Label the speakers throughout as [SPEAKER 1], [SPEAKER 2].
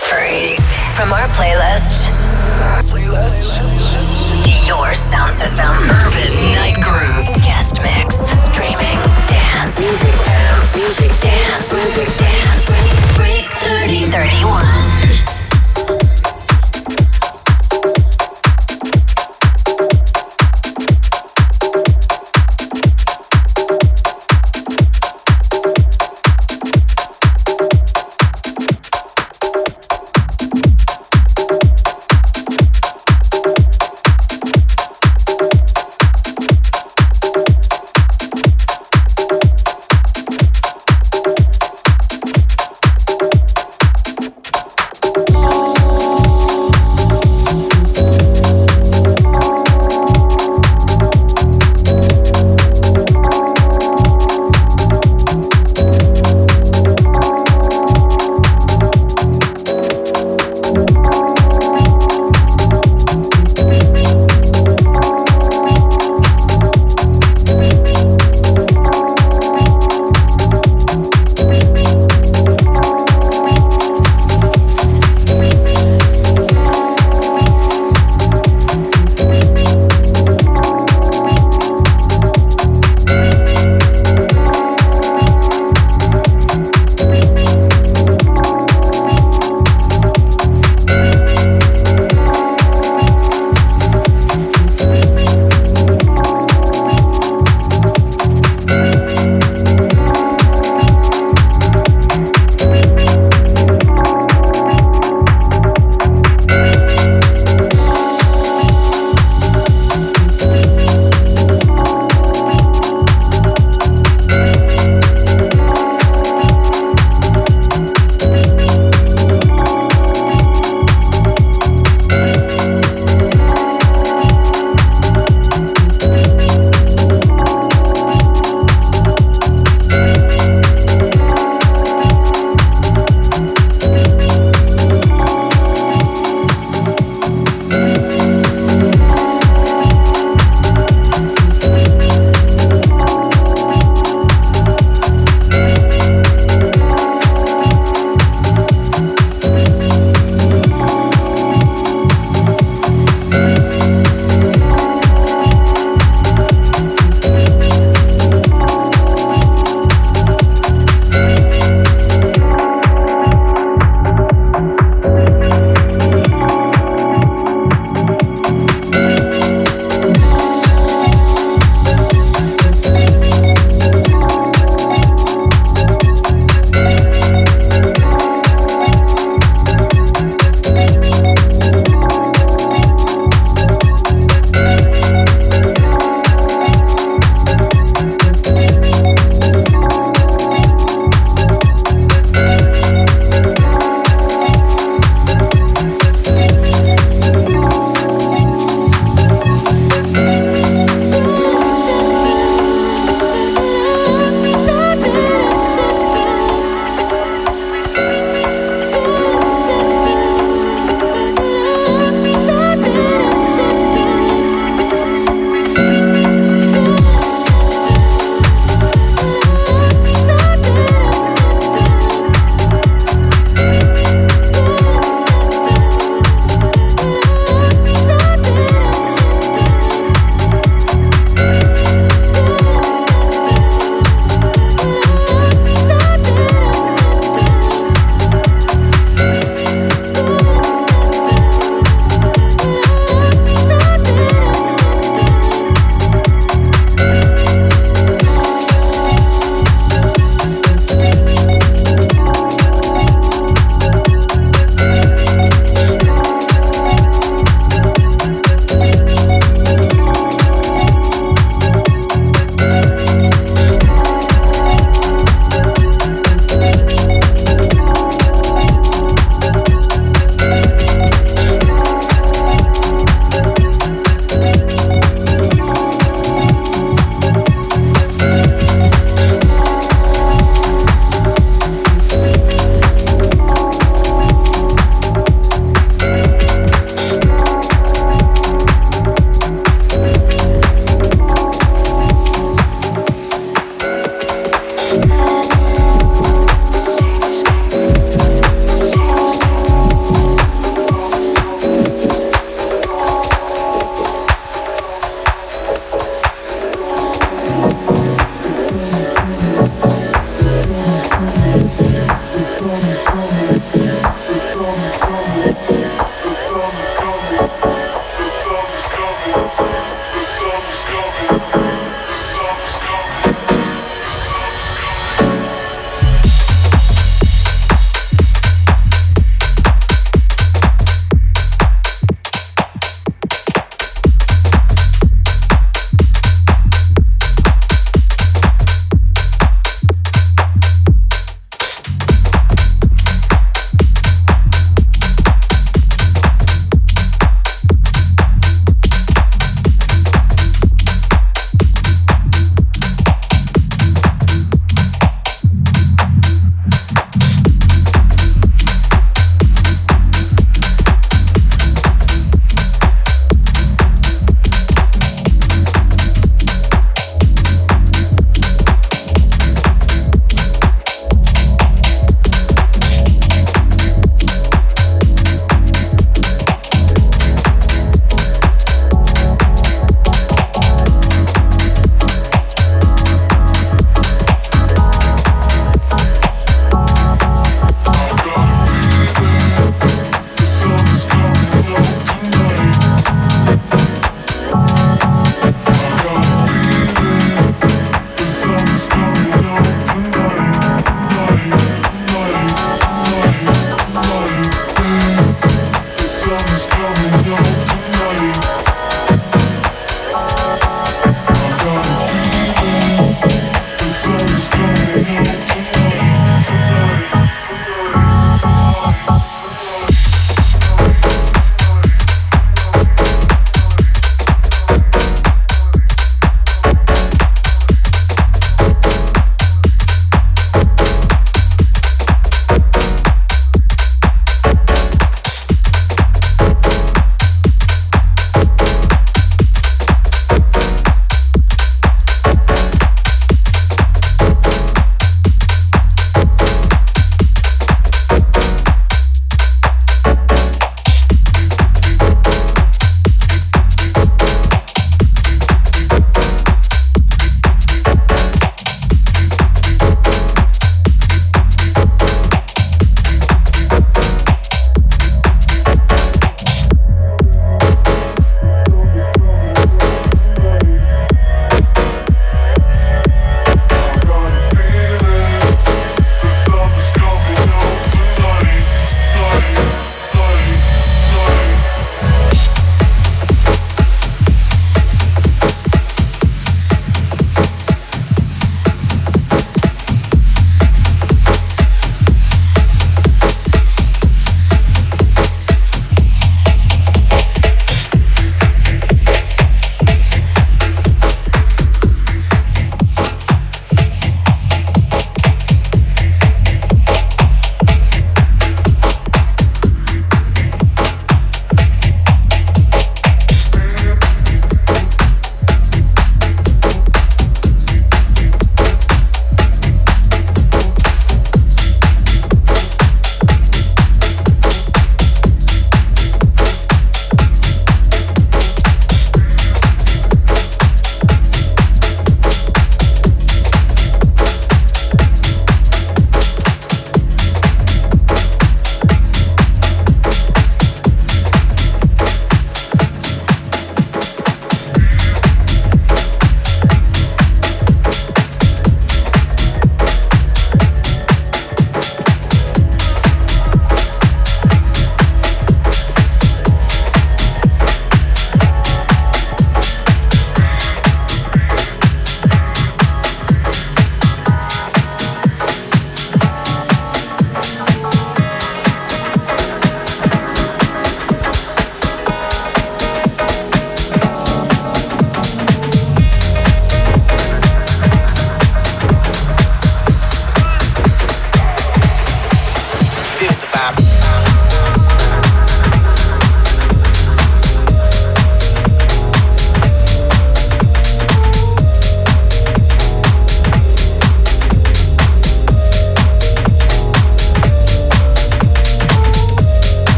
[SPEAKER 1] Freak. From our playlist. To your sound system. Urban Night Grooves. Guest mix. Streaming. Dance. Music dance. Music dance. Music dance. Freak 3031.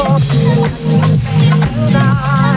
[SPEAKER 2] for you
[SPEAKER 3] now.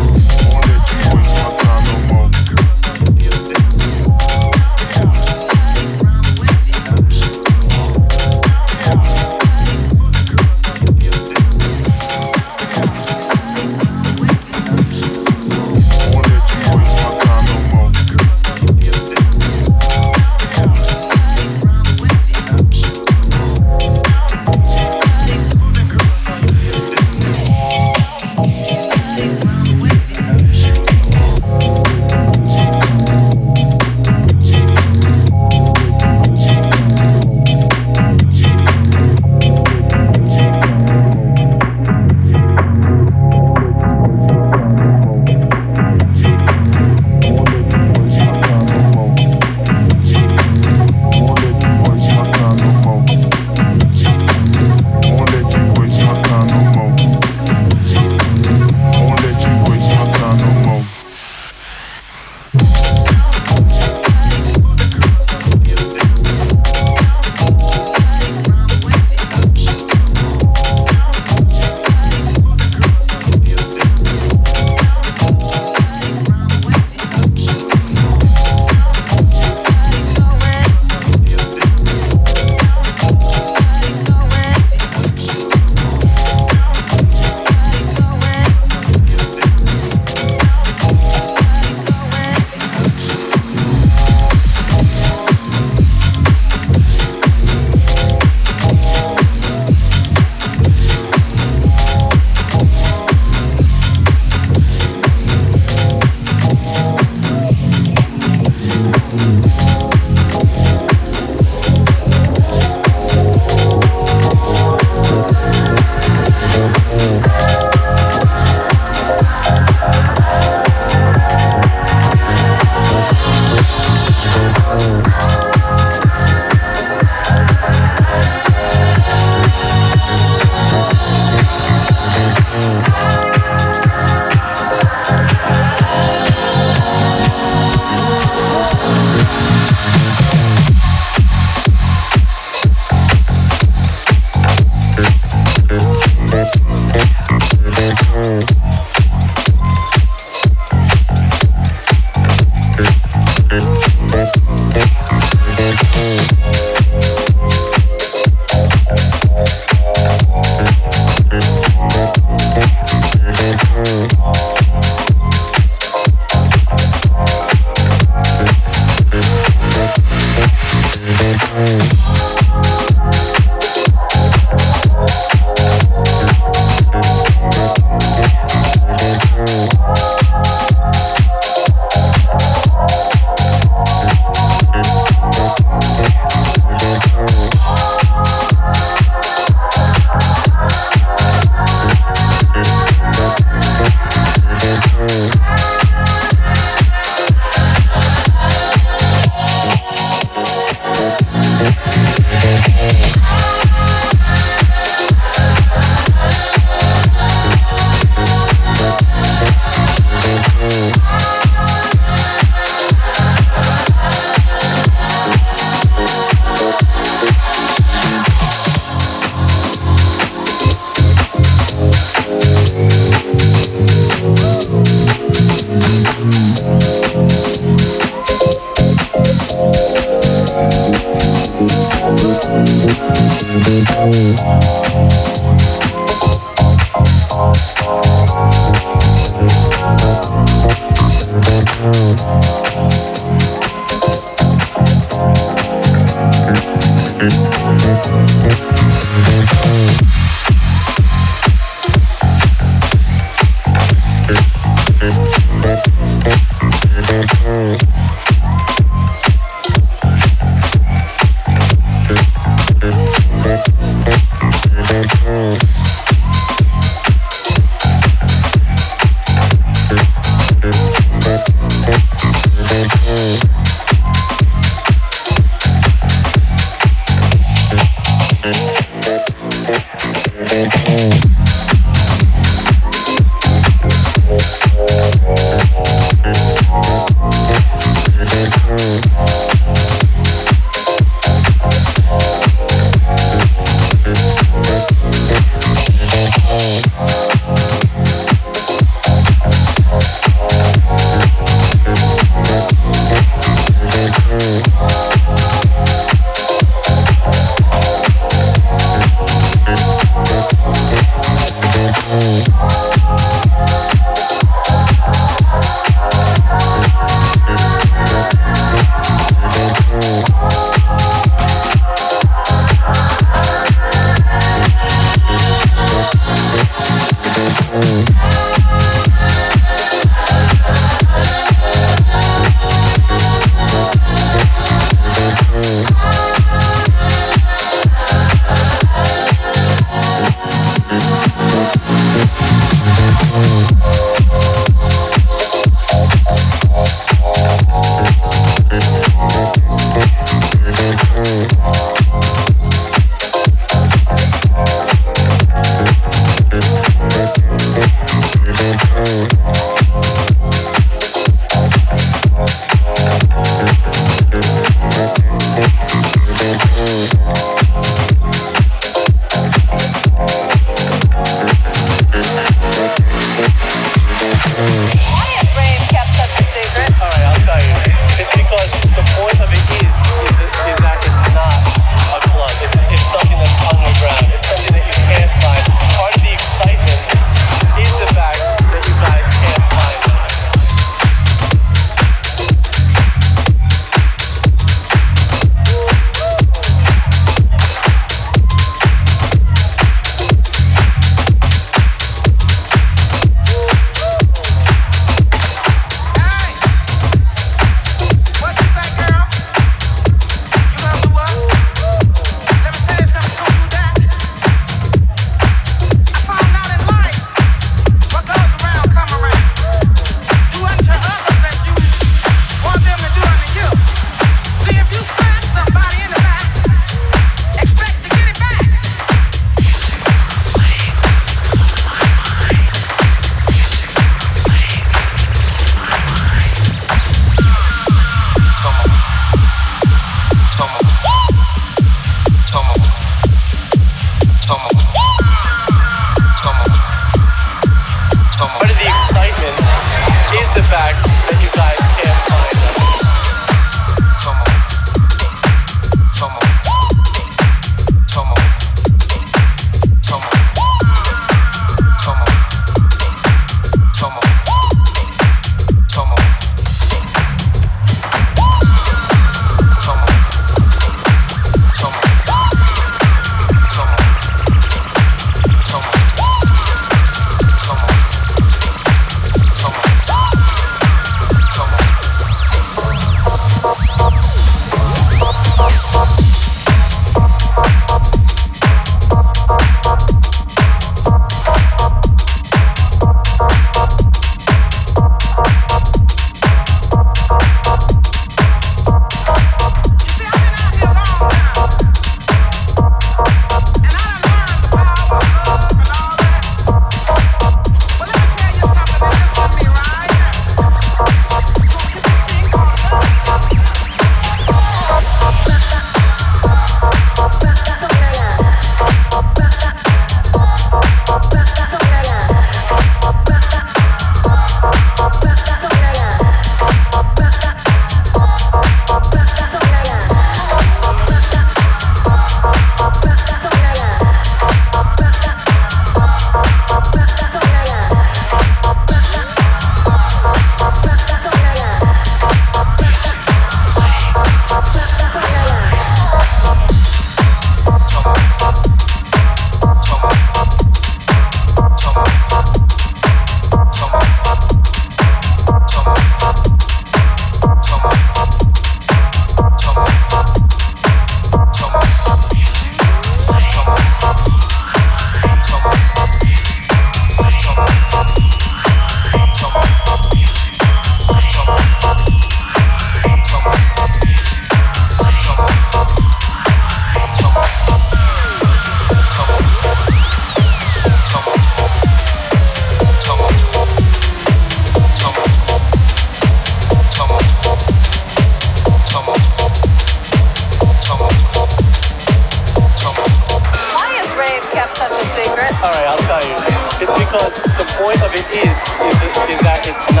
[SPEAKER 3] It's because the point of it is, is, is that it's not.